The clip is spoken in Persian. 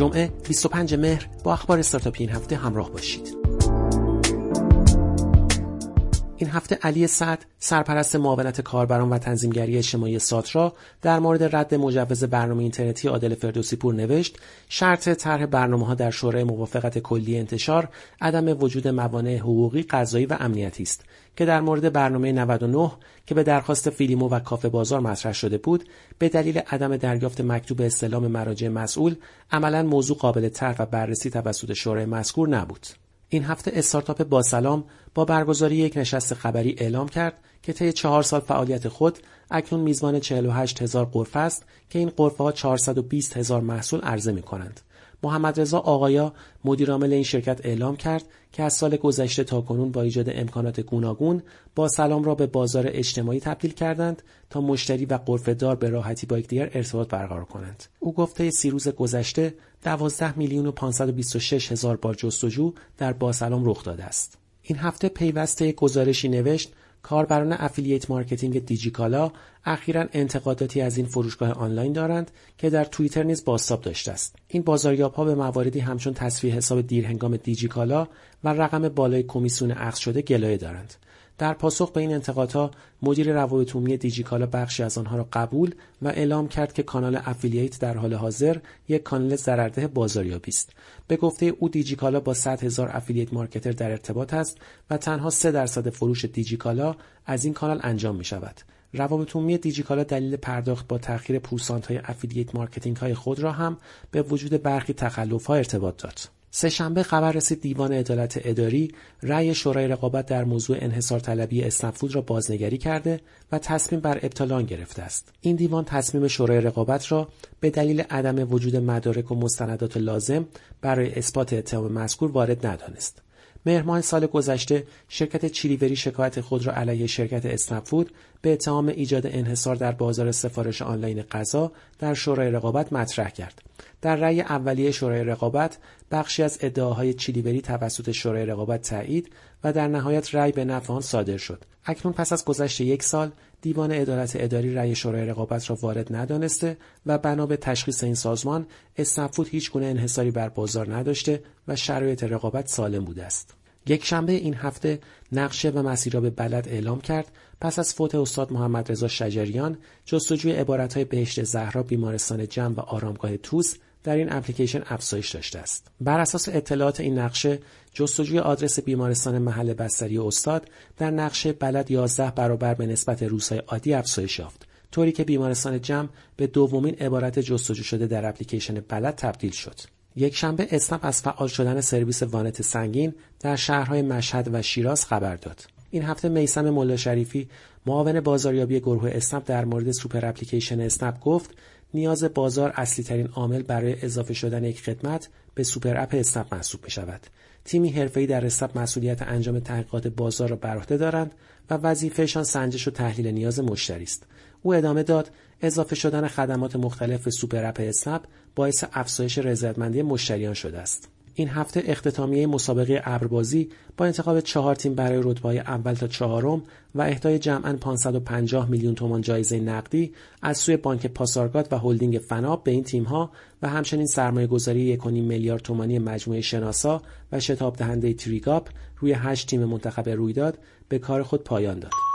جمعه 25 مهر با اخبار استارتاپی این هفته همراه باشید. این هفته علی سعد سرپرست معاونت کاربران و تنظیمگری اجتماعی ساترا در مورد رد مجوز برنامه اینترنتی عادل فردوسی پور نوشت شرط طرح برنامه ها در شورای موافقت کلی انتشار عدم وجود موانع حقوقی قضایی و امنیتی است که در مورد برنامه 99 که به درخواست فیلیمو و کافه بازار مطرح شده بود به دلیل عدم دریافت مکتوب استلام مراجع مسئول عملا موضوع قابل طرح و بررسی توسط شورای مذکور نبود. این هفته استارتاپ با سلام با برگزاری یک نشست خبری اعلام کرد که طی چهار سال فعالیت خود اکنون میزبان 48 هزار قرفه است که این قرفه ها 420 هزار محصول عرضه می کنند. محمد رضا آقایا مدیرعامل این شرکت اعلام کرد که از سال گذشته تا کنون با ایجاد امکانات گوناگون باسلام را به بازار اجتماعی تبدیل کردند تا مشتری و دار به راحتی با یکدیگر ارتباط برقرار کنند. او گفته سی روز گذشته 12 میلیون و 526 هزار بار جستجو در باسلام رخ داده است. این هفته پیوست گزارشی نوشت کاربران affiliate marketing دیجیکالا اخیرا انتقاداتی از این فروشگاه آنلاین دارند که در توییتر نیز بازتاب داشته است. این بازاریاب ها به مواردی همچون تسویه حساب دیرهنگام دیجیکالا و رقم بالای کمیسیون اخذ شده گلایه دارند. در پاسخ به این انتقادها مدیر روابط عمومی دیجیکالا بخشی از آنها را قبول و اعلام کرد که کانال affiliate در حال حاضر یک کانال ضررده بازاریابی است به گفته او دیجیکالا با 100 هزار affiliate marketer در ارتباط است و تنها 3 درصد فروش دیجیکالا از این کانال انجام می شود روابط عمومی دیجیکالا دلیل پرداخت با تأخیر پورسانت های affiliate marketing های خود را هم به وجود برخی تخلف ها ارتباط داد. سهشنبه خبر رسید دیوان عدالت اداری رأی شورای رقابت در موضوع انحصار طلبی اسنپفود را بازنگری کرده و تصمیم بر ابطال گرفته است. این دیوان تصمیم شورای رقابت را به دلیل عدم وجود مدارک و مستندات لازم برای اثبات اتهام مذکور وارد ندانست. مهر سال گذشته شرکت چیلیوری شکایت خود را علیه شرکت اسنپفود به اتهام ایجاد انحصار در بازار سفارش آنلاین غذا در شورای رقابت مطرح کرد. در رأی اولیه شورای رقابت بخشی از ادعاهای چیلیوری توسط شورای رقابت تایید و در نهایت رأی به نفع آن صادر شد. اکنون پس از گذشت یک سال دیوان عدالت اداری رأی شورای رقابت را وارد ندانسته و بنا به تشخیص این سازمان اسنپفود هیچ گونه انحصاری بر بازار نداشته و شرایط رقابت سالم بوده است. یک شنبه این هفته نقشه و مسیراب بلد اعلام کرد. پس از فوت استاد محمد رضا شجریان جستجوی عبارتهای بهشت زهرا بیمارستان جمع و آرامگاه توس در این اپلیکیشن افزایش داشته است. بر اساس اطلاعات این نقشه جستجوی آدرس بیمارستان محل بستری استاد در نقشه بلد 11 برابر به نسبت روزهای عادی افزایش یافت. طوری که بیمارستان جمع به دومین عبارت جستجو شده در اپلیکیشن بلد تبدیل شد. یک شنبه اسنپ از فعال شدن سرویس وانت سنگین در شهرهای مشهد و شیراز خبر داد. این هفته میسم ملا شریفی معاون بازاریابی گروه اسنپ در مورد super application اسنپ گفت نیاز بازار اصلی ترین عامل برای اضافه شدن یک خدمت به super app اسنپ محسوب می شود. تیمی حرفه‌ای در اسنپ مسئولیت انجام تحقیقات بازار را بر عهده دارند و وظیفه‌شان سنجش و تحلیل نیاز مشتری است. او ادامه داد اضافه شدن خدمات مختلف به super app اسنپ باعث افزایش رضایتمندی مشتریان شده است. این هفته اختتامیه مسابقه ابربازی با انتخاب چهار تیم برای رتبه‌های اول تا چهارم و اهدای جمعا 550 میلیون تومان جایزه نقدی از سوی بانک پاسارگاد و هلدینگ فناب به این تیم‌ها و همچنین سرمایه گذاری 1.5 میلیارد تومانی مجموعه شناسا و شتاب دهنده تریگاپ روی هشت تیم منتخب رویداد به کار خود پایان داد.